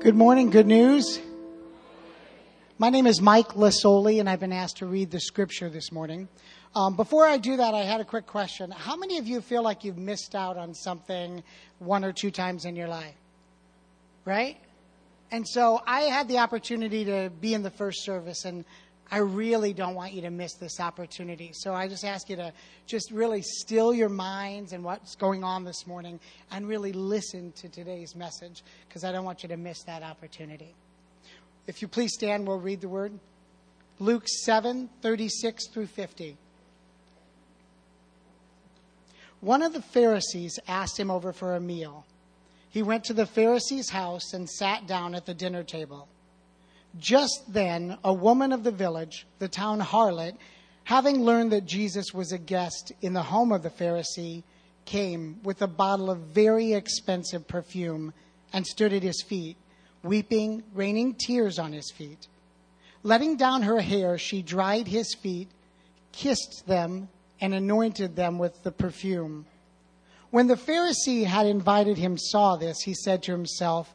Good morning, good news. My name is Mike Lasoli, and I've been asked to read the scripture this morning. Um, before I do that, I had a quick question. How many of you feel like you've missed out on something one or two times in your life? Right? And so I had the opportunity to be in the first service, and I really don't want you to miss this opportunity. So I just ask you to just really still your minds and what's going on this morning and really listen to today's message because I don't want you to miss that opportunity. If you please stand, we'll read the word. Luke 7 36 through 50. One of the Pharisees asked him over for a meal. He went to the Pharisee's house and sat down at the dinner table. Just then, a woman of the village, the town harlot, having learned that Jesus was a guest in the home of the Pharisee, came with a bottle of very expensive perfume and stood at his feet, weeping, raining tears on his feet. Letting down her hair, she dried his feet, kissed them, and anointed them with the perfume. When the Pharisee had invited him saw this, he said to himself,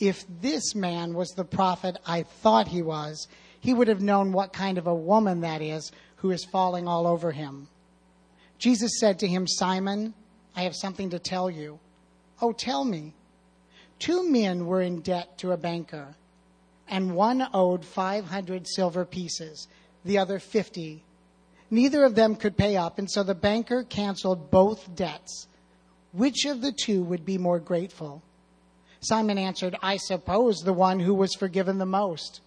if this man was the prophet I thought he was, he would have known what kind of a woman that is who is falling all over him. Jesus said to him, Simon, I have something to tell you. Oh, tell me. Two men were in debt to a banker, and one owed 500 silver pieces, the other 50. Neither of them could pay up, and so the banker canceled both debts. Which of the two would be more grateful? Simon answered, I suppose the one who was forgiven the most.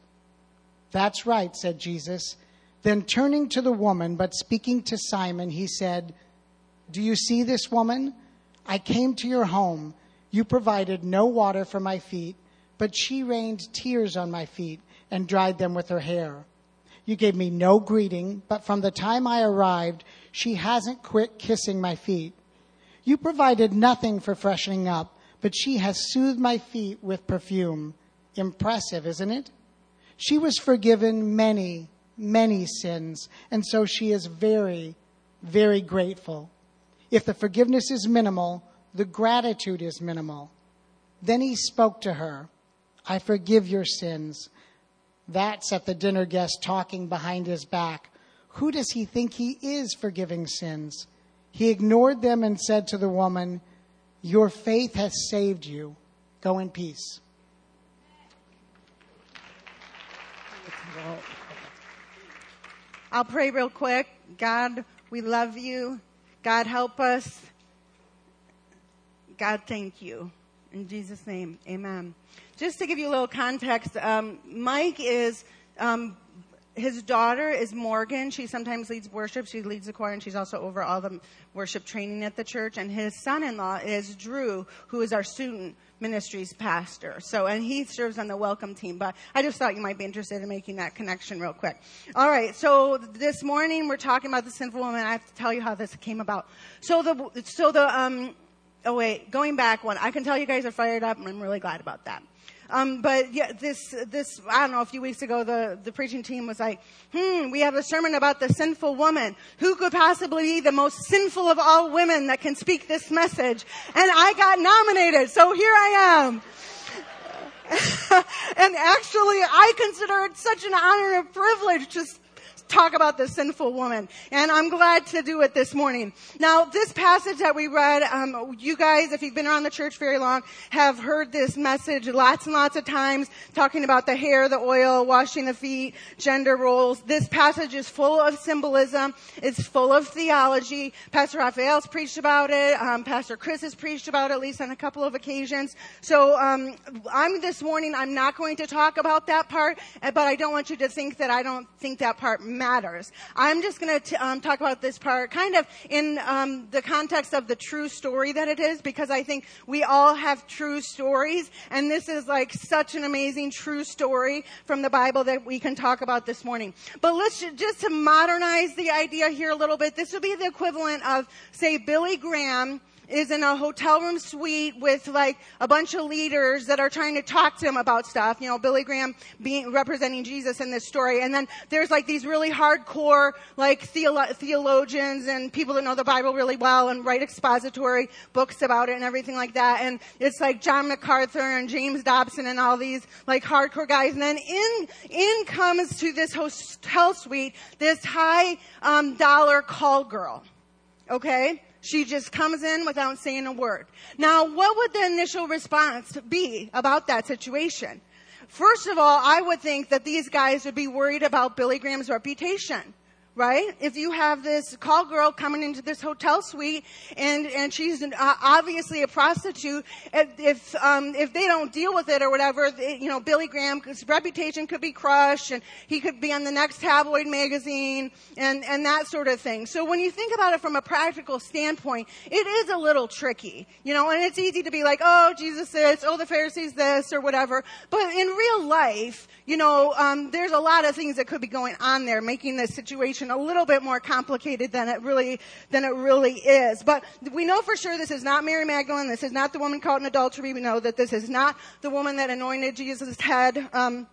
That's right, said Jesus. Then turning to the woman, but speaking to Simon, he said, Do you see this woman? I came to your home. You provided no water for my feet, but she rained tears on my feet and dried them with her hair. You gave me no greeting, but from the time I arrived, she hasn't quit kissing my feet. You provided nothing for freshening up but she has soothed my feet with perfume. Impressive, isn't it? She was forgiven many, many sins, and so she is very, very grateful. If the forgiveness is minimal, the gratitude is minimal. Then he spoke to her, I forgive your sins. That set the dinner guest talking behind his back. Who does he think he is forgiving sins? He ignored them and said to the woman, your faith has saved you. Go in peace. I'll pray real quick. God, we love you. God, help us. God, thank you. In Jesus' name, amen. Just to give you a little context, um, Mike is um, his daughter is Morgan. She sometimes leads worship. She leads the choir and she's also over all the worship training at the church. And his son-in-law is Drew, who is our student ministries pastor. So, and he serves on the welcome team. But I just thought you might be interested in making that connection real quick. All right. So this morning we're talking about the sinful woman. I have to tell you how this came about. So the, so the, um, oh wait, going back one, I can tell you guys are fired up and I'm really glad about that. Um, but yeah, this, this, I don't know, a few weeks ago, the, the preaching team was like, hmm, we have a sermon about the sinful woman. Who could possibly be the most sinful of all women that can speak this message? And I got nominated, so here I am. and actually, I consider it such an honor and privilege to talk about the sinful woman. And I'm glad to do it this morning. Now, this passage that we read, um, you guys, if you've been around the church very long, have heard this message lots and lots of times, talking about the hair, the oil, washing the feet, gender roles. This passage is full of symbolism. It's full of theology. Pastor Raphael's preached about it. Um, Pastor Chris has preached about it, at least on a couple of occasions. So, um, I'm this morning, I'm not going to talk about that part, but I don't want you to think that I don't think that part matters. I'm just going to um, talk about this part kind of in um, the context of the true story that it is, because I think we all have true stories, and this is like such an amazing true story from the Bible that we can talk about this morning. But let's just to modernize the idea here a little bit. This would be the equivalent of, say, Billy Graham is in a hotel room suite with like a bunch of leaders that are trying to talk to him about stuff. You know, Billy Graham being representing Jesus in this story, and then there's like these really hardcore like theolo- theologians and people that know the Bible really well and write expository books about it and everything like that. And it's like John MacArthur and James Dobson and all these like hardcore guys. And then in in comes to this hotel suite this high um, dollar call girl. Okay? She just comes in without saying a word. Now, what would the initial response be about that situation? First of all, I would think that these guys would be worried about Billy Graham's reputation right? If you have this call girl coming into this hotel suite and and she's an, uh, obviously a prostitute, if um, if they don't deal with it or whatever, they, you know, Billy Graham's reputation could be crushed, and he could be on the next tabloid magazine and and that sort of thing. So when you think about it from a practical standpoint, it is a little tricky, you know, and it's easy to be like, oh, Jesus this, oh, the Pharisees this, or whatever. But in real life, you know, um, there's a lot of things that could be going on there, making this situation a little bit more complicated than it really than it really is. But we know for sure this is not Mary Magdalene. This is not the woman caught in adultery. We know that this is not the woman that anointed Jesus' head. Um,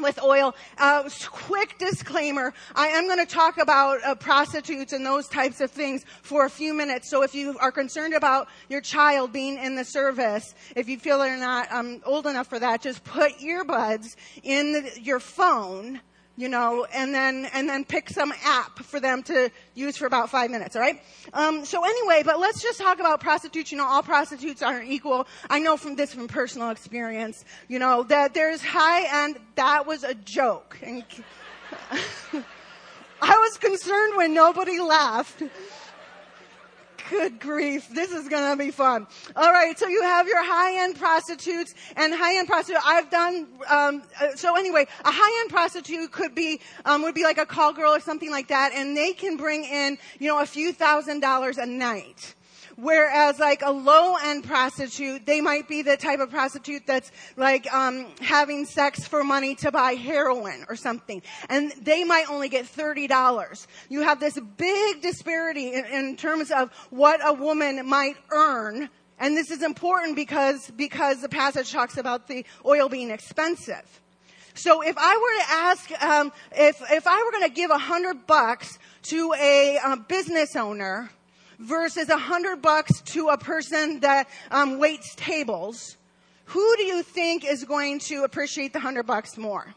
with oil. Uh, quick disclaimer. I am going to talk about uh, prostitutes and those types of things for a few minutes. So if you are concerned about your child being in the service, if you feel they're not um, old enough for that, just put earbuds in the, your phone you know, and then and then pick some app for them to use for about five minutes. All right. Um, so anyway, but let's just talk about prostitutes. You know, all prostitutes aren't equal. I know from this from personal experience. You know that there's high end. That was a joke, and I was concerned when nobody laughed. Good grief. This is going to be fun. All right. So you have your high end prostitutes and high end prostitute. I've done, um, uh, so anyway, a high end prostitute could be, um, would be like a call girl or something like that. And they can bring in, you know, a few thousand dollars a night. Whereas like a low end prostitute, they might be the type of prostitute that's like um, having sex for money to buy heroin or something, and they might only get thirty dollars. You have this big disparity in, in terms of what a woman might earn and this is important because, because the passage talks about the oil being expensive. So if I were to ask, um, if, if I were going to give a hundred bucks to a, a business owner, versus a hundred bucks to a person that um, waits tables, who do you think is going to appreciate the hundred bucks more?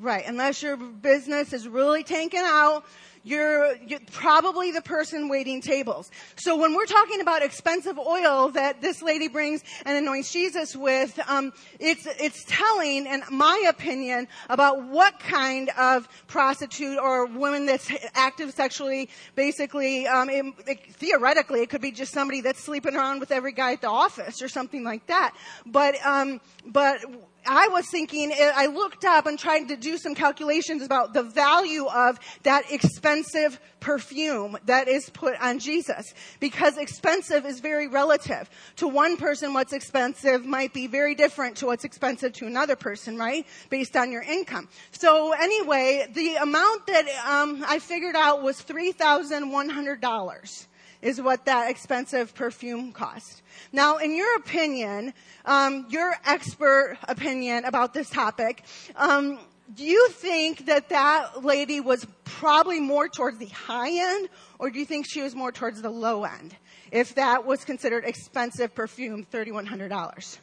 Right, unless your business is really tanking out, you're, you're, probably the person waiting tables. So when we're talking about expensive oil that this lady brings and anoints Jesus with, um, it's it's telling, in my opinion, about what kind of prostitute or woman that's active sexually. Basically, um, it, it, theoretically, it could be just somebody that's sleeping around with every guy at the office or something like that. But um, but I was thinking, eh, I looked up and tried to do some calculations about the value of that expensive perfume that is put on Jesus. Because expensive is very relative. To one person, what's expensive might be very different to what's expensive to another person, right? Based on your income. So anyway, the amount that um, I figured out was $3,100 is what that expensive perfume cost. Now, in your opinion, um, your expert opinion about this topic, um, do you think that that lady was probably more towards the high end, or do you think she was more towards the low end? If that was considered expensive perfume, $3,100.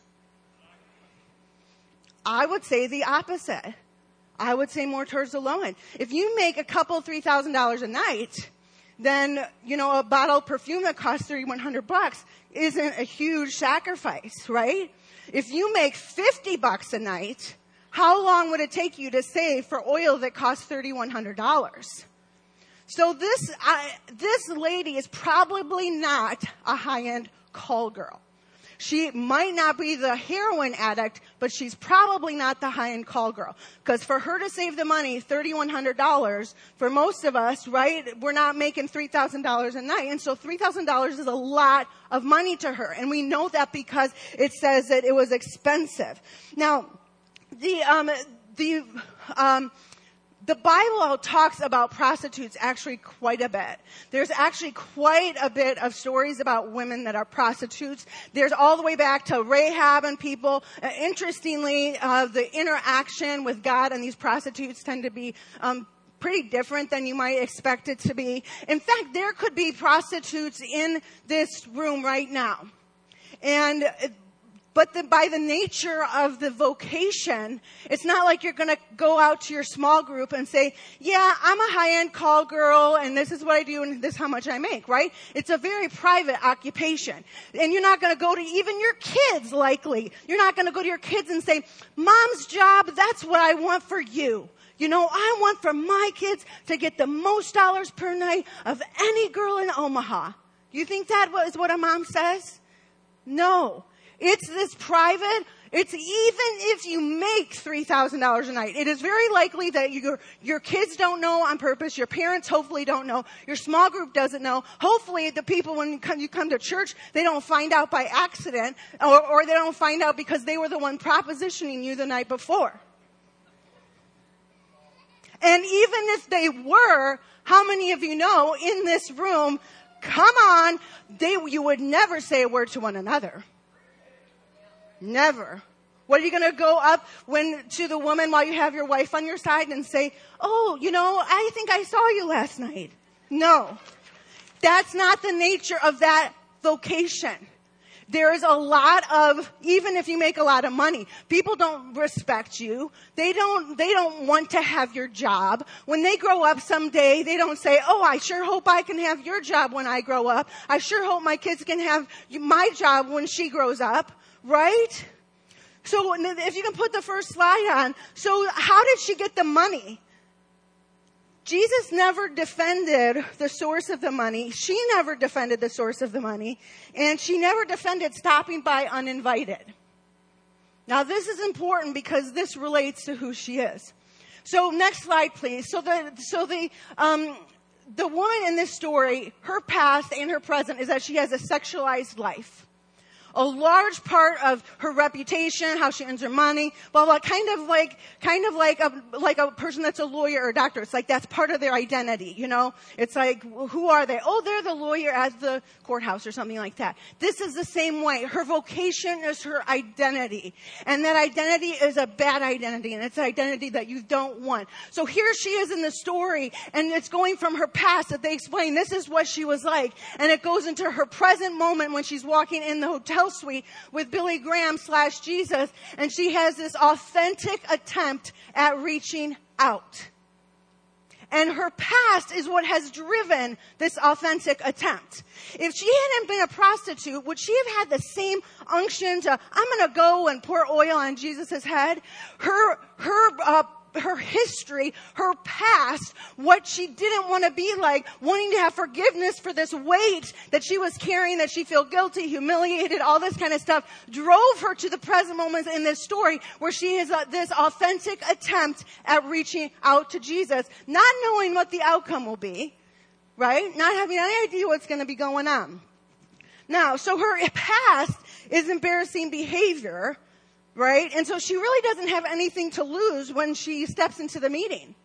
I would say the opposite. I would say more towards the low end. If you make a couple, three thousand dollars a night, then, you know, a bottle of perfume that costs 3100 bucks isn't a huge sacrifice, right? If you make 50 bucks a night, how long would it take you to save for oil that costs $3,100? So this, I, this lady is probably not a high-end call girl. She might not be the heroin addict, but she's probably not the high-end call girl. Because for her to save the money, $3,100, for most of us, right, we're not making $3,000 a night. And so $3,000 is a lot of money to her. And we know that because it says that it was expensive. Now, the, um, the, um, the Bible talks about prostitutes actually quite a bit. There's actually quite a bit of stories about women that are prostitutes. There's all the way back to Rahab and people. Uh, interestingly, uh, the interaction with God and these prostitutes tend to be um, pretty different than you might expect it to be. In fact, there could be prostitutes in this room right now. And but the, by the nature of the vocation, it's not like you're going to go out to your small group and say, yeah, I'm a high-end call girl and this is what I do and this is how much I make, right? It's a very private occupation. And you're not going to go to even your kids likely. You're not going to go to your kids and say, mom's job, that's what I want for you. You know, I want for my kids to get the most dollars per night of any girl in Omaha. You think that is what a mom says? No. It's this private, it's even if you make $3,000 a night, it is very likely that your, your kids don't know on purpose, your parents hopefully don't know, your small group doesn't know, hopefully the people when you come, you come to church, they don't find out by accident, or, or they don't find out because they were the one propositioning you the night before. And even if they were, how many of you know in this room, come on, they, you would never say a word to one another. Never. What are you going to go up when to the woman while you have your wife on your side and say, "Oh, you know, I think I saw you last night." No. That's not the nature of that vocation. There is a lot of, even if you make a lot of money, people don't respect you. They don't, they don't want to have your job. When they grow up someday, they don't say, oh, I sure hope I can have your job when I grow up. I sure hope my kids can have my job when she grows up. Right? So if you can put the first slide on. So how did she get the money? Jesus never defended the source of the money. She never defended the source of the money. And she never defended stopping by uninvited. Now this is important because this relates to who she is. So next slide, please. So the, so the, um, the woman in this story, her past and her present is that she has a sexualized life a large part of her reputation, how she earns her money, blah blah. Kind of like, kind of like a like a person that's a lawyer or a doctor. It's like that's part of their identity. You know, it's like who are they? Oh, they're the lawyer at the courthouse or something like that. This is the same way. Her vocation is her identity, and that identity is a bad identity, and it's an identity that you don't want. So here she is in the story, and it's going from her past that they explain. This is what she was like, and it goes into her present moment when she's walking in the hotel hotel suite with Billy Graham slash Jesus, and she has this authentic attempt at reaching out. And her past is what has driven this authentic attempt. If she hadn't been a prostitute, would she have had the same unction to, I'm gonna go and pour oil on Jesus' head? Her, her, uh, her history, her past, what she didn't want to be like, wanting to have forgiveness for this weight that she was carrying, that she felt guilty, humiliated, all this kind of stuff, drove her to the present moments in this story where she has uh, this authentic attempt at reaching out to Jesus, not knowing what the outcome will be, right? Not having any idea what's going to be going on. Now, so her past is embarrassing behavior right? And so she really doesn't have anything to lose when she steps into the meeting.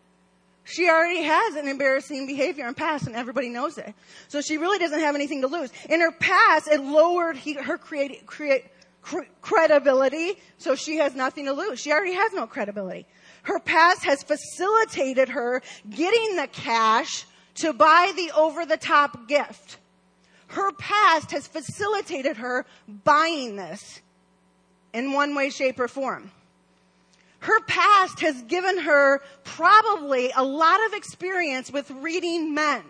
She already has an embarrassing behavior in past and everybody knows it. So she really doesn't have anything to lose. In her past, it lowered he, her create, create, cre- credibility, so she has nothing to lose. She already has no credibility. Her past has facilitated her getting the cash to buy the over the top gift. Her past has facilitated her buying this in one way, shape, or form. Her past has given her probably a lot of experience with reading men.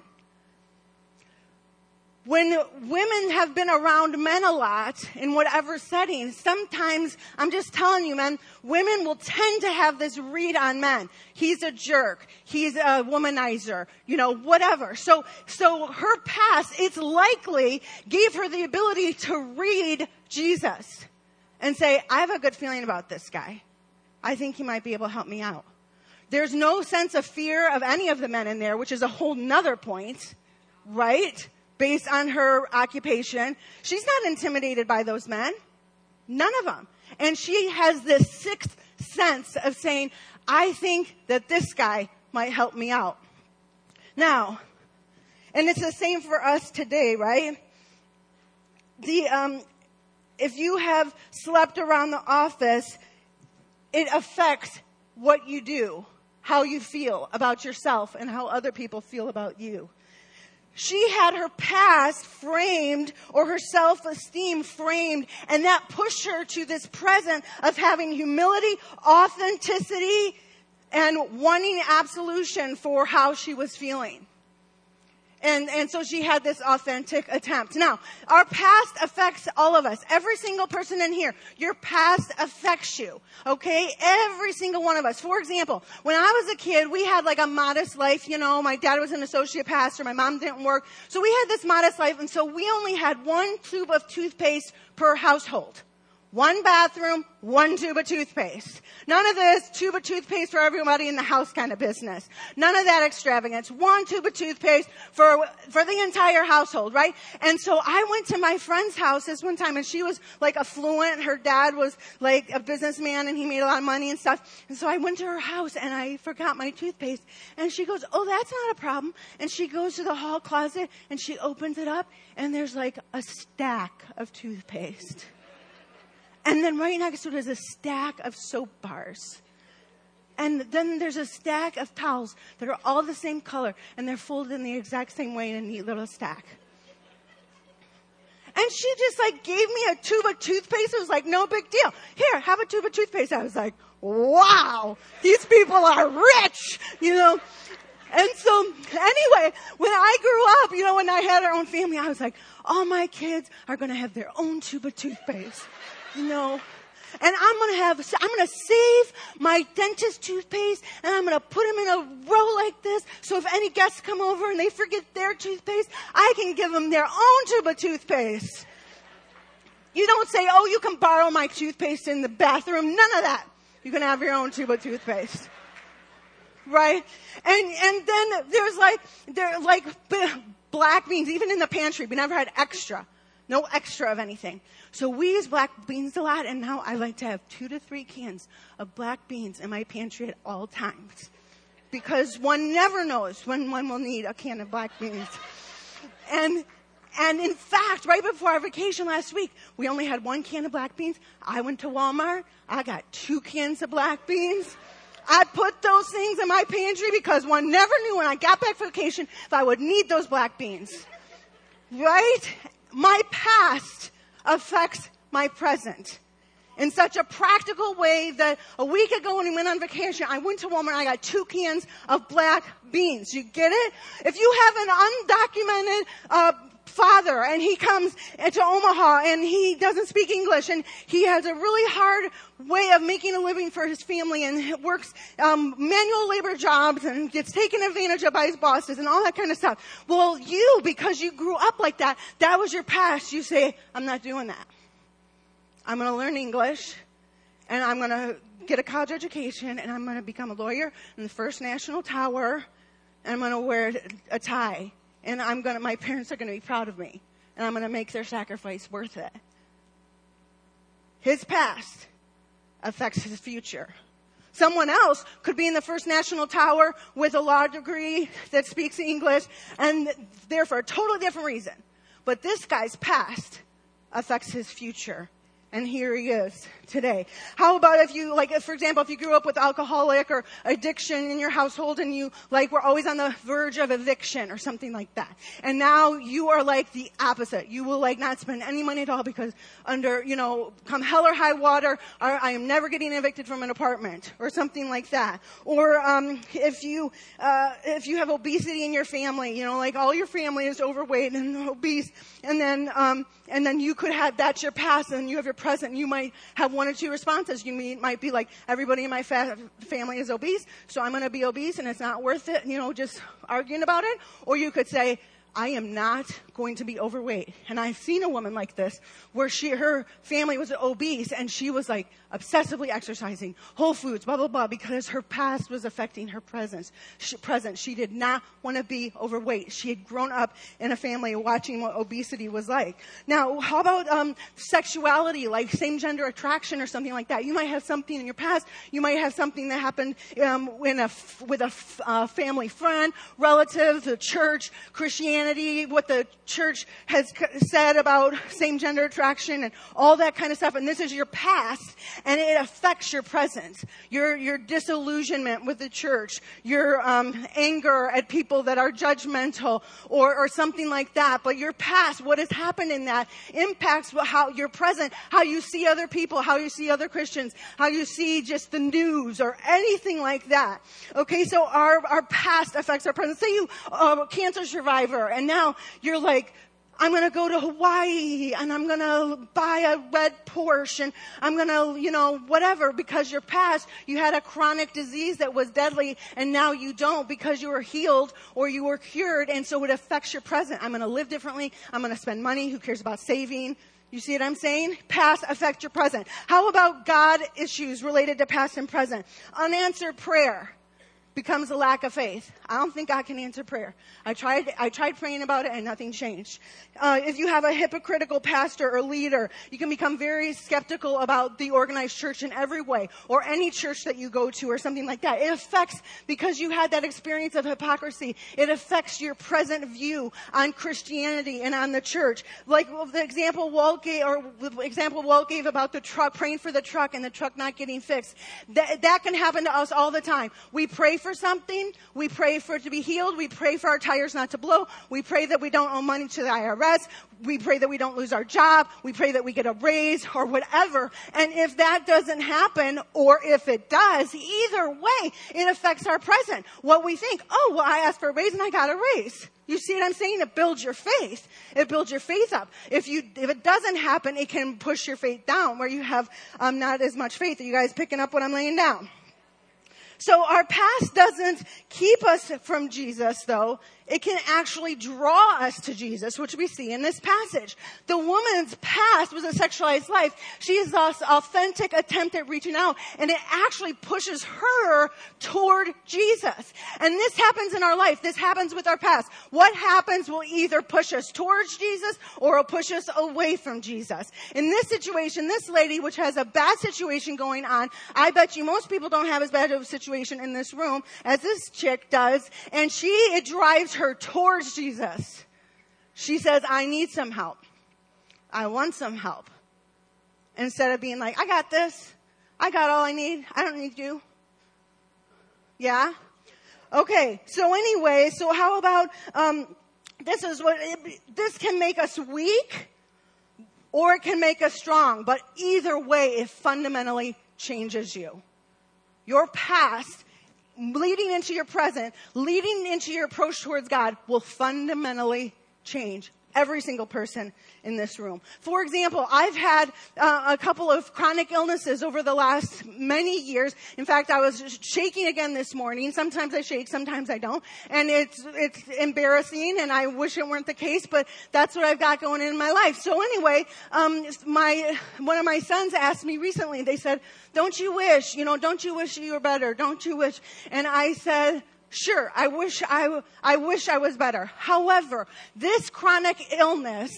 When women have been around men a lot in whatever setting, sometimes, I'm just telling you, men, women will tend to have this read on men. He's a jerk. He's a womanizer. You know, whatever. So, so her past, it's likely gave her the ability to read Jesus and say, I have a good feeling about this guy. I think he might be able to help me out. There's no sense of fear of any of the men in there, which is a whole nother point, right? Based on her occupation. She's not intimidated by those men. None of them. And she has this sixth sense of saying, I think that this guy might help me out. Now, and it's the same for us today, right? The, um, if you have slept around the office, it affects what you do, how you feel about yourself, and how other people feel about you. She had her past framed or her self-esteem framed and that pushed her to this present of having humility, authenticity, and wanting absolution for how she was feeling. And, and so she had this authentic attempt. Now, our past affects all of us. Every single person in here, your past affects you. Okay? Every single one of us. For example, when I was a kid, we had like a modest life, you know, my dad was an associate pastor, my mom didn't work. So we had this modest life, and so we only had one tube of toothpaste per household. One bathroom, one tube of toothpaste. None of this tube of toothpaste for everybody in the house kind of business. None of that extravagance. One tube of toothpaste for, for the entire household, right? And so I went to my friend's house this one time and she was like affluent. Her dad was like a businessman and he made a lot of money and stuff. And so I went to her house and I forgot my toothpaste and she goes, Oh, that's not a problem. And she goes to the hall closet and she opens it up and there's like a stack of toothpaste. And then right next to it is a stack of soap bars. And then there's a stack of towels that are all the same color and they're folded in the exact same way in a neat little stack. And she just like gave me a tube of toothpaste. It was like no big deal. Here, have a tube of toothpaste. I was like, wow, these people are rich, you know. And so anyway, when I grew up, you know, when I had our own family, I was like, all my kids are going to have their own tube of toothpaste you know. And I'm gonna have, I'm gonna save my dentist toothpaste and I'm gonna put them in a row like this. So if any guests come over and they forget their toothpaste, I can give them their own tube of toothpaste. You don't say, oh, you can borrow my toothpaste in the bathroom. None of that. You can have your own tube of toothpaste. Right? And, and then there's like, there like black beans, even in the pantry. We never had extra. No extra of anything. So we use black beans a lot, and now I like to have two to three cans of black beans in my pantry at all times. Because one never knows when one will need a can of black beans. And, and in fact, right before our vacation last week, we only had one can of black beans. I went to Walmart. I got two cans of black beans. I put those things in my pantry because one never knew when I got back from vacation if I would need those black beans. Right? My past affects my present in such a practical way that a week ago when we went on vacation, I went to Walmart and I got two cans of black beans. You get it? If you have an undocumented uh, father and he comes to Omaha and he doesn't speak English and he has a really hard way of making a living for his family and works um, manual labor jobs and gets taken advantage of by his bosses and all that kind of stuff. Well, you, because you grew up like that, that was your past. You say, I'm not doing that. I'm going to learn English and I'm going to get a college education and I'm going to become a lawyer in the First National Tower and I'm going to wear a tie and I'm to, my parents are to be proud of me and I'm to make their sacrifice worth it. His past affects his future. Someone else could be in the First National Tower with a law degree that speaks English and there for a totally different reason. But this guy's past affects his future and here he is today. How about if you, like, for example, if you grew up with alcoholic or addiction in your household and you, like, were always on the verge of eviction or something like that. And now you are like the opposite. You will, like, not spend any money at all because under, you know, come hell or high water, I am never getting evicted from an apartment or something like that. Or, um, if you, uh, if you have obesity in your family, you know, like all your family is overweight and obese, and then, um, and then you could have, that's your past and you have your present. You might have one or two responses. You might be like, everybody in my fa- family is obese, so I'm going to be obese and it's not worth it, you know, just arguing about it. Or you could say, I am not going to be overweight. And I've seen a woman like this where she, her family was obese and she was like obsessively exercising, whole foods, blah, blah, blah, because her past was affecting her presence. She, present. She did not want to be overweight. She had grown up in a family watching what obesity was like. Now, how about, um, sexuality, like same gender attraction or something like that? You might have something in your past. You might have something that happened, um, a, with a uh, family friend, relative, the church, Christianity, what the church has said about same gender attraction and all that kind of stuff. And this is your past and it affects your present, your, your disillusionment with the church, your um, anger at people that are judgmental or, or something like that. But your past, what has happened in that impacts how your present, how you see other people, how you see other Christians, how you see just the news or anything like that. Okay, so our, our past affects our present. Say you, uh, cancer survivor and now you're like, I'm going to go to Hawaii and I'm going to buy a red Porsche and I'm going to, you know, whatever because your past, you had a chronic disease that was deadly and now you don't because you were healed or you were cured and so it affects your present. I'm going to live differently. I'm going to spend money. Who cares about saving? You see what I'm saying? Past affect your present. How about God issues related to past and present? Unanswered prayer becomes a lack of faith. I don't think I can answer prayer. I tried, I tried praying about it and nothing changed. Uh, if you have a hypocritical pastor or leader, you can become very skeptical about the organized church in every way, or any church that you go to, or something like that. It affects because you had that experience of hypocrisy. It affects your present view on Christianity and on the church. Like the example Walt gave, or the example Walt gave about the truck, praying for the truck and the truck not getting fixed. That, that can happen to us all the time. We pray for something, we pray pray for it to be healed. We pray for our tires not to blow. We pray that we don't owe money to the IRS. We pray that we don't lose our job. We pray that we get a raise or whatever. And if that doesn't happen, or if it does, either way, it affects our present. What we think, oh, well, I asked for a raise and I got a raise. You see what I'm saying? It builds your faith. It builds your faith up. If you, if it doesn't happen, it can push your faith down where you have um, not as much faith. Are you guys picking up what I'm laying down? So our past doesn't keep us from Jesus though it can actually draw us to Jesus, which we see in this passage. The woman's past was a sexualized life. She is this authentic attempt at reaching out, and it actually pushes her toward Jesus. And this happens in our life. This happens with our past. What happens will either push us towards Jesus or will push us away from Jesus. In this situation, this lady, which has a bad situation going on, I bet you most people don't have as bad of a situation in this room as this chick does, and she, it drives her towards Jesus. She says, I need some help. I want some help. Instead of being like, I got this. I got all I need. I don't need you. Yeah? Okay. So anyway, so how about, um, this is what, it, this can make us weak or it can make us strong, but either way, it fundamentally changes you. Your past leading into your present, leading into your approach towards God will fundamentally change every single person in this room. For example, I've had uh, a couple of chronic illnesses over the last many years. In fact, I was shaking again this morning. Sometimes I shake, sometimes I don't. And it's, it's embarrassing and I wish it weren't the case, but that's what I've got going in my life. So anyway, um, my, one of my sons asked me recently, they said, don't you wish, you know, don't you wish you were better? Don't you wish? And I said, Sure, I wish I, I wish I was better. However, this chronic illness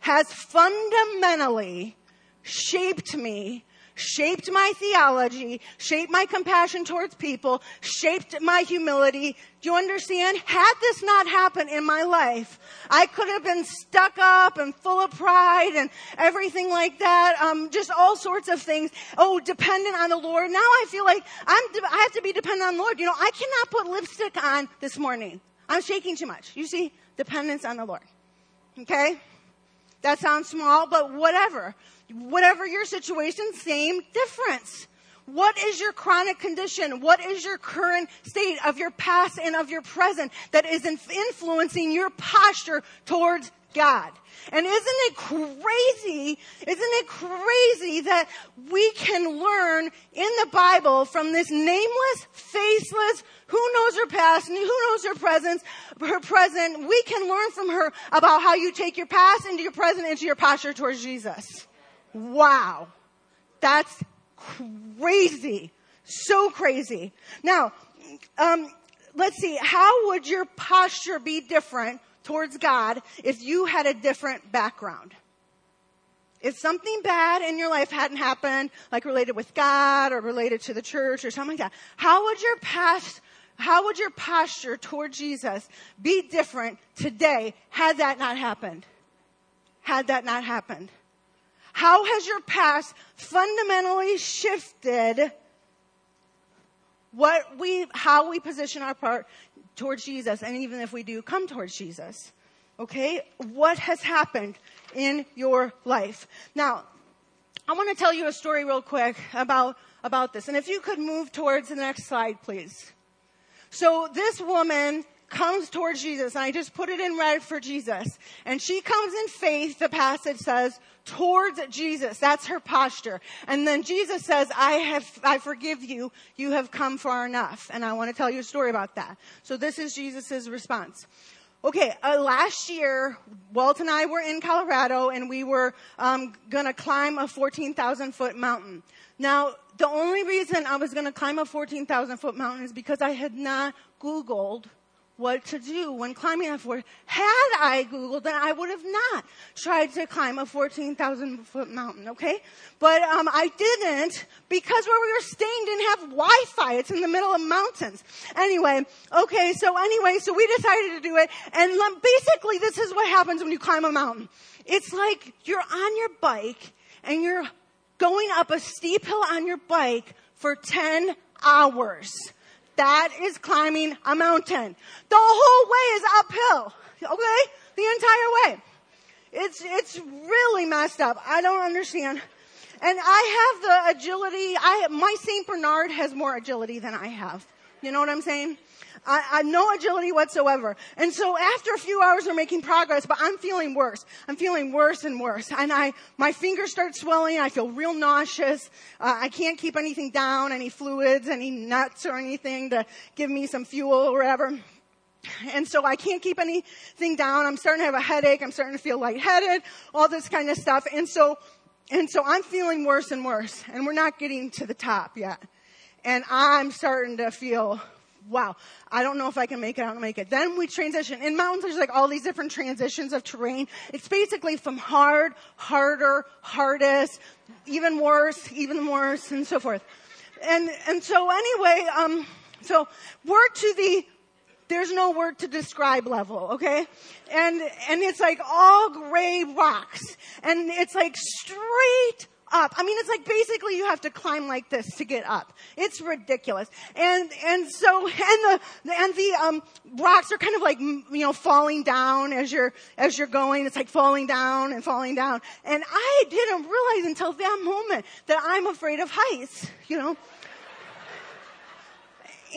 has fundamentally shaped me, shaped my theology, shaped my compassion towards people, shaped my humility. Do you understand? Had this not happened in my life, I could have been stuck up and full of pride and everything like that. Um, just all sorts of things. Oh, dependent on the Lord. Now I feel like I'm, I have to be dependent on the Lord. You know, I cannot put lipstick on this morning. I'm shaking too much. You see, dependence on the Lord. Okay? That sounds small, but whatever. Whatever your situation, same difference. What is your chronic condition? What is your current state of your past and of your present that is influencing your posture towards God? And isn't it crazy? Isn't it crazy that we can learn in the Bible from this nameless, faceless. Who knows her past? And who knows her present? Her present. We can learn from her about how you take your past into your present into your posture towards Jesus. Wow. That's crazy. So crazy. Now, um, let's see. How would your posture be different towards God if you had a different background? If something bad in your life hadn't happened, like related with God or related to the church or something like that, how would your past, how would your posture toward Jesus be different today had that not happened? Had that not happened? How has your past fundamentally shifted what we, how we position our part towards Jesus, and even if we do come towards Jesus? Okay? What has happened in your life? Now, I want to tell you a story real quick about, about this. And if you could move towards the next slide, please. So this woman comes towards Jesus, and I just put it in red for Jesus. And she comes in faith, the passage says, towards Jesus. That's her posture. And then Jesus says, I have, I forgive you. You have come far enough. And I want to tell you a story about that. So this is Jesus' response. Okay, uh, last year, Walt and I were in Colorado and we were um, gonna climb a 14,000 foot mountain. Now, the only reason I was gonna climb a 14,000 foot mountain is because I had not Googled what to do when climbing a fort. Had I Googled, then I would have not tried to climb a 14,000 foot mountain, okay? But, um, I didn't because where we were staying didn't have Wi-Fi. It's in the middle of mountains. Anyway, okay, so anyway, so we decided to do it. And basically this is what happens when you climb a mountain. It's like you're on your bike and you're going up a steep hill on your bike for 10 hours. That is climbing a mountain. The whole way is uphill. Okay? The entire way. It's, it's really messed up. I don't understand. And I have the agility. I, my St. Bernard has more agility than I have. You know what I'm saying? I, I no agility whatsoever. And so after a few hours we're making progress, but I'm feeling worse. I'm feeling worse and worse. And I, my fingers start swelling. I feel real nauseous. Uh, I can't keep anything down, any fluids, any nuts or anything to give me some fuel or whatever. And so I can't keep anything down. I'm starting to have a headache. I'm starting to feel lightheaded, all this kind of stuff. And so, and so I'm feeling worse and worse. And we're not getting to the top yet. And I'm starting to feel wow, I don't know if I can make it, I don't make it. Then we transition. In mountains, there's like all these different transitions of terrain. It's basically from hard, harder, hardest, even worse, even worse, and so forth. And, and so anyway, um, so we're to the, there's no word to describe level, okay? And, and it's like all gray rocks. And it's like straight up. I mean, it's like basically you have to climb like this to get up. It's ridiculous. And, and so, and the, and the, um, rocks are kind of like, you know, falling down as you're, as you're going. It's like falling down and falling down. And I didn't realize until that moment that I'm afraid of heights, you know.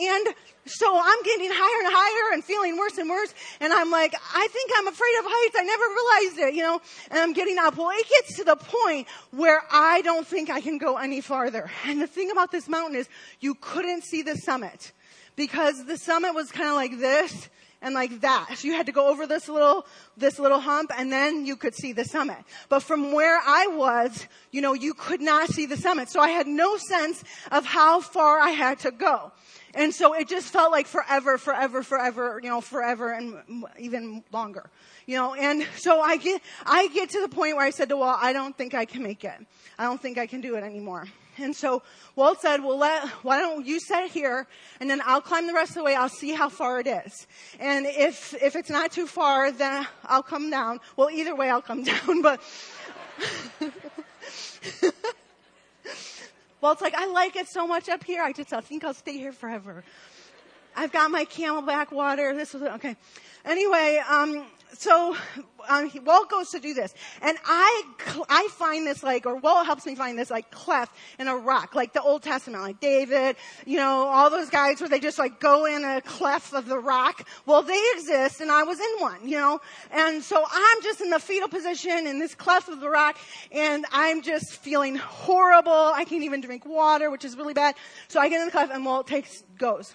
And so I'm getting higher and higher and feeling worse and worse. And I'm like, I think I'm afraid of heights. I never realized it, you know, and I'm getting up. Well, it gets to the point where I don't think I can go any farther. And the thing about this mountain is you couldn't see the summit because the summit was kind of like this and like that. So you had to go over this little, this little hump and then you could see the summit. But from where I was, you know, you could not see the summit. So I had no sense of how far I had to go. And so it just felt like forever, forever, forever, you know, forever and even longer, you know, and so I get, I get to the point where I said to Walt, I don't think I can make it. I don't think I can do it anymore. And so Walt said, well, let, why don't you sit here and then I'll climb the rest of the way. I'll see how far it is. And if, if it's not too far, then I'll come down. Well, either way, I'll come down, but Well, it's like, I like it so much up here. I just, I think I'll stay here forever. I've got my CamelBak water. This was, okay. Anyway, um, so um, Walt goes to do this, and I I find this like, or Walt helps me find this like cleft in a rock, like the Old Testament, like David, you know, all those guys where they just like go in a cleft of the rock. Well, they exist, and I was in one, you know, and so I'm just in the fetal position in this cleft of the rock, and I'm just feeling horrible. I can't even drink water, which is really bad. So I get in the cleft, and Walt takes goes.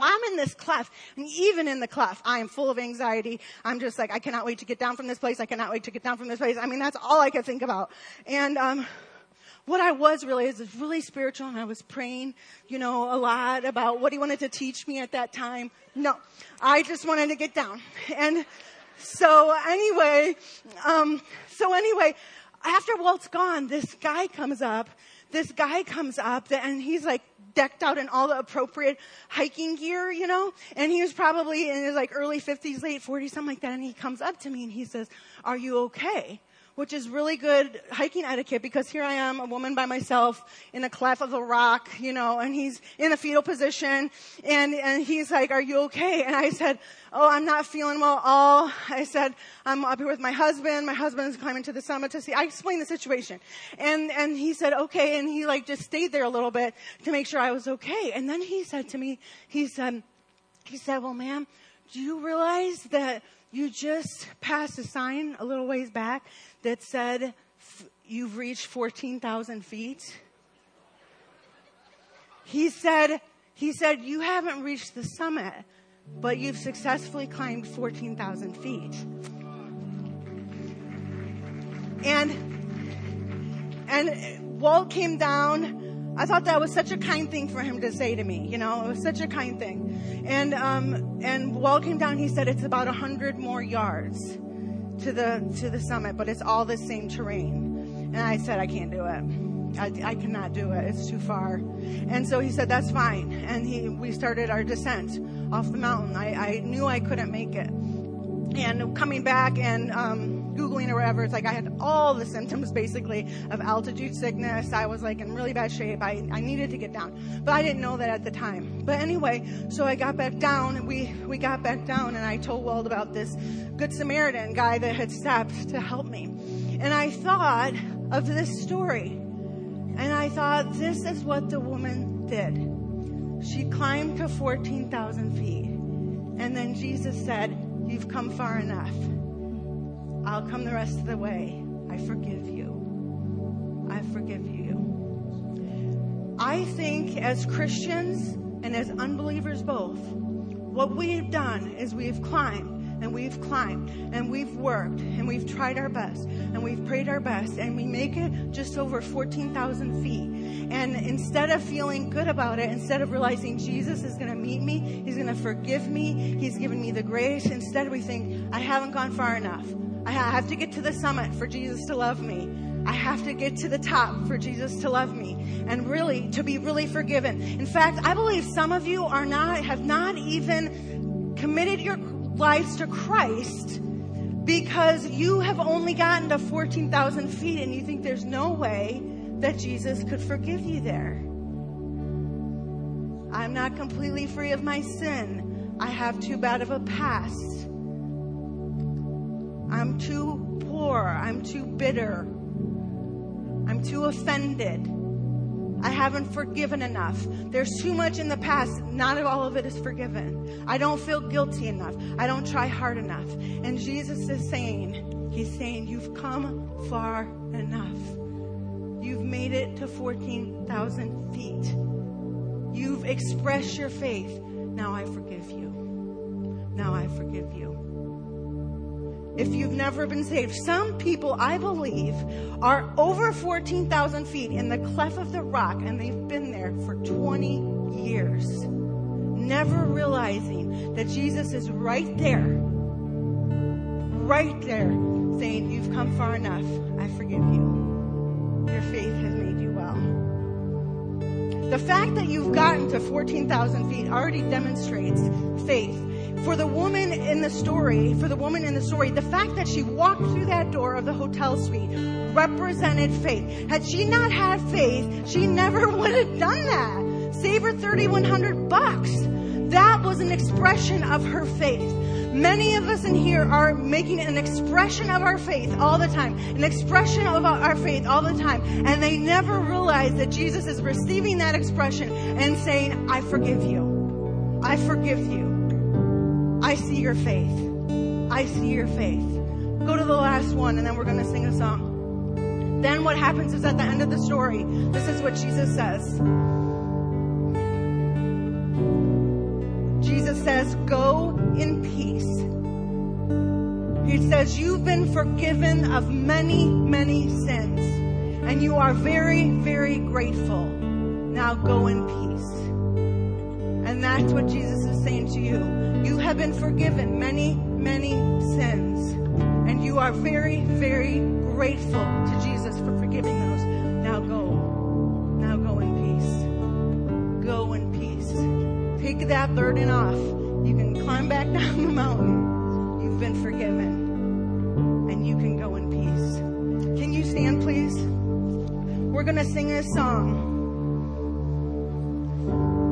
I'm in this cleft, and even in the cleft, I am full of anxiety. I'm just like, I cannot wait to get down from this place. I cannot wait to get down from this place. I mean, that's all I could think about. And, um, what I was really is really spiritual and I was praying, you know, a lot about what he wanted to teach me at that time. No, I just wanted to get down. And so anyway, um, so anyway, after Walt's gone, this guy comes up, this guy comes up and he's like, decked out in all the appropriate hiking gear, you know? And he was probably in his like early 50s, late 40s, something like that. And he comes up to me and he says, are you okay? Which is really good hiking etiquette because here I am, a woman by myself in a cleft of a rock, you know, and he's in a fetal position and, and he's like, are you okay? And I said, oh, I'm not feeling well at all. I said, I'm up here with my husband. My husband's climbing to the summit to see. I explained the situation. And, and he said, okay. And he like just stayed there a little bit to make sure I was okay. And then he said to me, he said, he said, well, ma'am, do you realize that you just passed a sign a little ways back that said you've reached 14,000 feet? He said, he said, you haven't reached the summit but you've successfully climbed 14,000 feet. And, and Walt came down. I thought that was such a kind thing for him to say to me. You know, it was such a kind thing. And, um, and came down. He said it's about a hundred more yards to the, to the summit, but it's all the same terrain. And I said, I can't do it. I, I cannot do it. It's too far. And so he said, that's fine. And he, we started our descent off the mountain. I, I knew I couldn't make it. And coming back and, um, Googling or whatever, it's like I had all the symptoms basically of altitude sickness. I was like in really bad shape. I, I needed to get down, but I didn't know that at the time. But anyway, so I got back down and we, we got back down and I told Walt about this good Samaritan guy that had stopped to help me. And I thought of this story and I thought, this is what the woman did. She climbed to 14,000 feet. And then Jesus said, You've come far enough. I'll come the rest of the way. I forgive you. I forgive you. I think as Christians and as unbelievers both, what we've done is we've climbed and we've climbed and we've worked and we've tried our best and we've prayed our best and we make it just over 14,000 feet. And instead of feeling good about it, instead of realizing Jesus is going to meet me, He's going to forgive me, He's given me the grace, instead we think, I haven't gone far enough. I have to get to the summit for Jesus to love me. I have to get to the top for Jesus to love me and really to be really forgiven. In fact, I believe some of you are not, have not even committed your lives to Christ because you have only gotten to 14,000 feet and you think there's no way that Jesus could forgive you there. I'm not completely free of my sin. I have too bad of a past. I'm too poor. I'm too bitter. I'm too offended. I haven't forgiven enough. There's too much in the past. Not all of it is forgiven. I don't feel guilty enough. I don't try hard enough. And Jesus is saying, He's saying, You've come far enough. You've made it to 14,000 feet. You've expressed your faith. Now I forgive you. Now I forgive you if you've never been saved. Some people, I believe, are over 14,000 feet in the cleft of the rock and they've been there for 20 years, never realizing that Jesus is right there, right there, saying, You've come far enough. I forgive you. Your faith has made you well. The fact that you've gotten to 14,000 feet already demonstrates faith for the woman in the story, for the woman in the story, the fact that she walked through that door of the hotel suite represented faith. Had she not had faith, she never would have done that. Save her 3100 bucks. that was an expression of her faith. Many of us in here are making an expression of our faith all the time, an expression of our faith all the time, and they never realize that Jesus is receiving that expression and saying, I forgive you. I forgive you. I see your faith. I see your faith. Go to the last one, and then we're going to sing a song. Then what happens is at the end of the story, this is what Jesus says. Jesus says, Go in peace. He says, You've been forgiven of many, many sins, and you are very, very grateful. Now go in peace. And that's what Jesus is saying to you. You have been forgiven many, many sins, and you are very, very grateful to Jesus for forgiving those. Now go. Now go in peace. Go in peace. Take that burden off. You can climb back down the mountain. You've been forgiven. And you can go in peace. Can you stand, please? We're going to sing a song.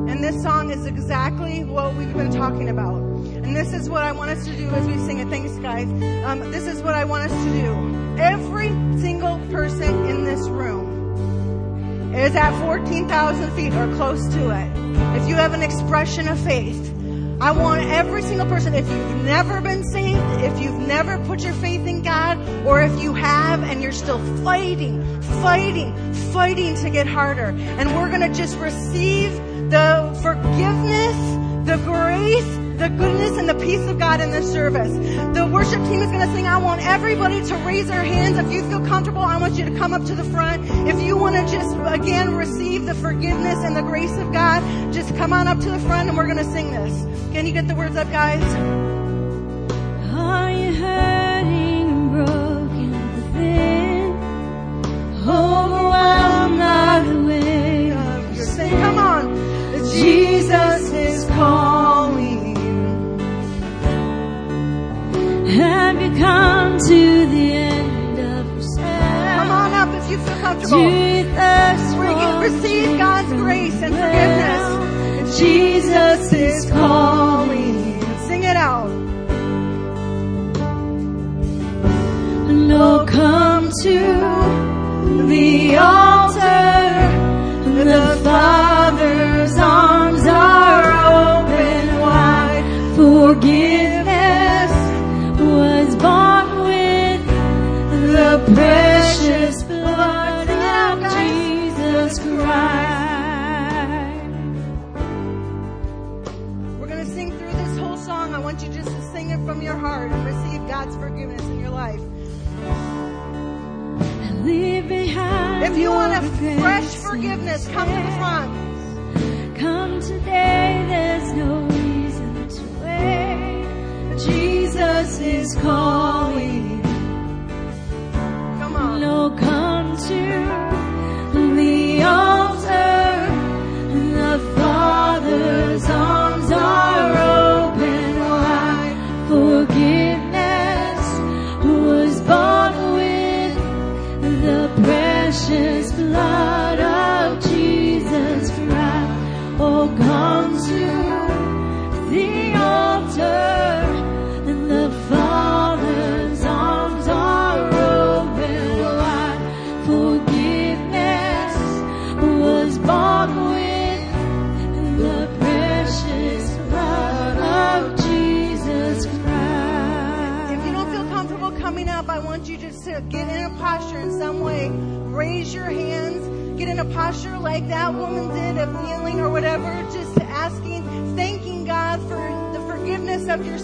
And this song is exactly what we've been talking about. And this is what I want us to do as we sing it. Thanks, guys. Um, this is what I want us to do. Every single person in this room is at 14,000 feet or close to it. If you have an expression of faith, I want every single person, if you've never been saved, if you've never put your faith in God, or if you have and you're still fighting, fighting, fighting to get harder. And we're going to just receive the forgiveness, the grace, the goodness, and the peace of God in this service. The worship team is going to sing. I want everybody to raise their hands. If you feel comfortable, I want you to come up to the front. If you want to just, again, receive the forgiveness and the grace of God, just come on up to the front and we're going to sing this. Can you get the words up, guys? Are you hurting, and broken within, overwhelmed by the weight of your sin? come on. Jesus come to the end of yourself. Come on up if you feel comfortable. you thirst Re- receive God's grace and forgiveness? Jesus is calling. Sing it out. No, come to the altar. The Father's you want a fresh forgiveness, come to the front. Come today, there's no reason to wait. Jesus is calling. Like that woman did of kneeling or whatever, just asking, thanking God for the forgiveness of your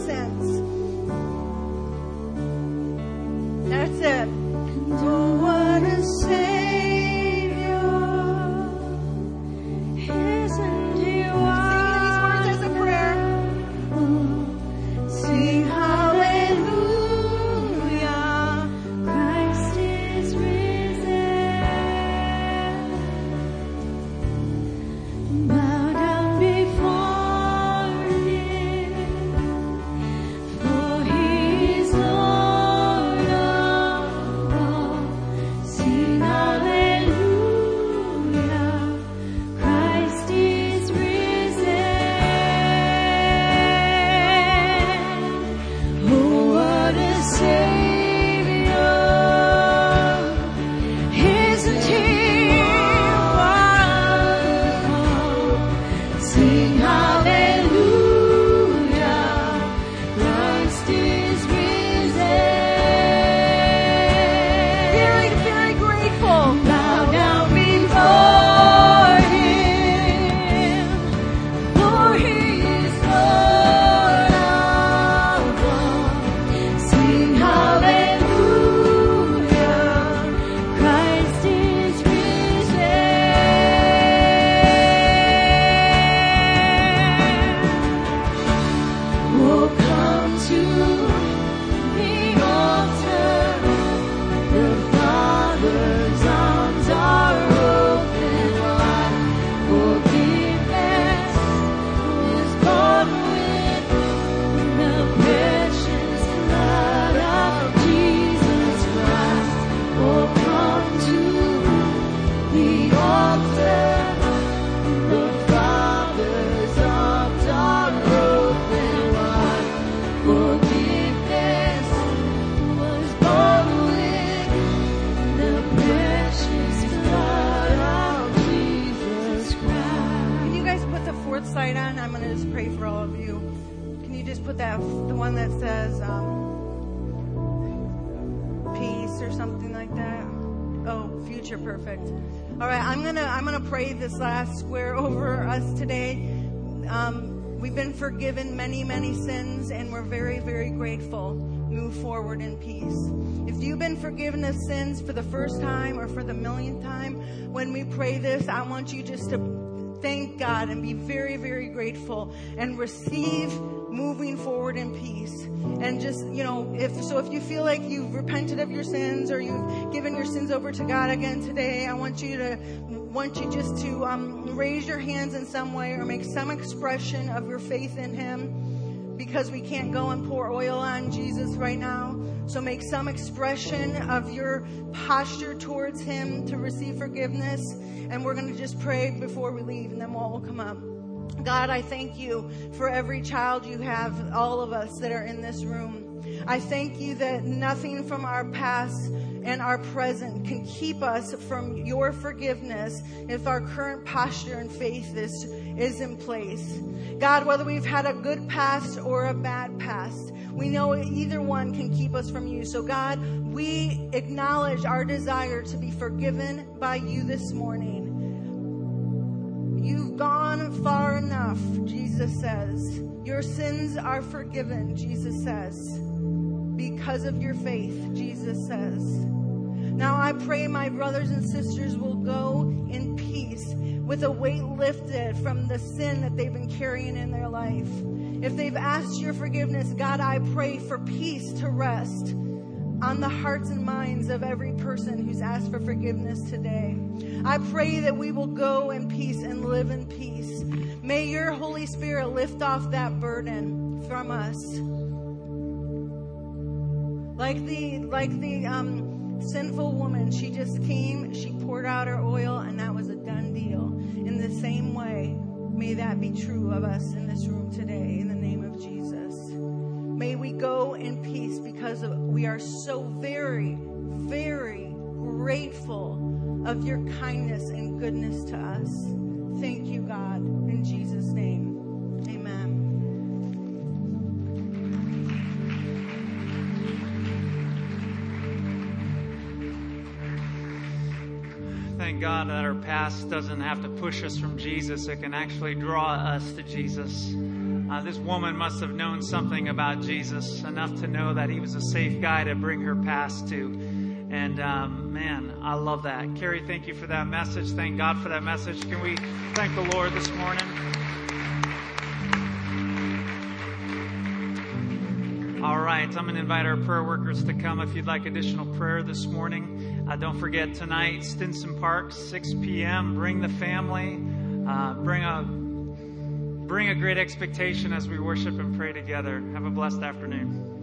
forgiven many many sins, and we're very very grateful. Move forward in peace. If you've been forgiven of sins for the first time or for the millionth time, when we pray this, I want you just to thank God and be very very grateful and receive moving forward in peace. And just, you know, if so if you feel like you've repented of your sins or you've given your sins over to God again today, I want you to want you just to um, raise your hands in some way or make some expression of your faith in Him because we can't go and pour oil on Jesus right now. So make some expression of your posture towards Him to receive forgiveness. And we're going to just pray before we leave, and then will all come up. God, I thank you for every child you have, all of us that are in this room. I thank you that nothing from our past and our present can keep us from your forgiveness if our current posture and faith is, is in place. God, whether we've had a good past or a bad past, we know either one can keep us from you. So, God, we acknowledge our desire to be forgiven by you this morning. You've gone far enough, Jesus says. Your sins are forgiven, Jesus says. Because of your faith, Jesus says. Now I pray my brothers and sisters will go in peace with a weight lifted from the sin that they've been carrying in their life. If they've asked your forgiveness, God, I pray for peace to rest on the hearts and minds of every person who's asked for forgiveness today. I pray that we will go in peace and live in peace. May your Holy Spirit lift off that burden from us. Like the like the um, sinful woman, she just came, she poured out her oil, and that was a done deal. In the same way, may that be true of us in this room today. In the name of Jesus. May we go in peace because of, we are so very, very grateful of your kindness and goodness to us. Thank you, God. In Jesus' name, amen. Thank God that our past doesn't have to push us from Jesus. It can actually draw us to Jesus. Uh, this woman must have known something about Jesus, enough to know that he was a safe guy to bring her past to. And um, man, I love that. Carrie, thank you for that message. Thank God for that message. Can we thank the Lord this morning? All right, I'm going to invite our prayer workers to come if you'd like additional prayer this morning. Uh, don't forget tonight, Stinson Park, 6 p.m. Bring the family. Uh, bring a bring a great expectation as we worship and pray together. Have a blessed afternoon.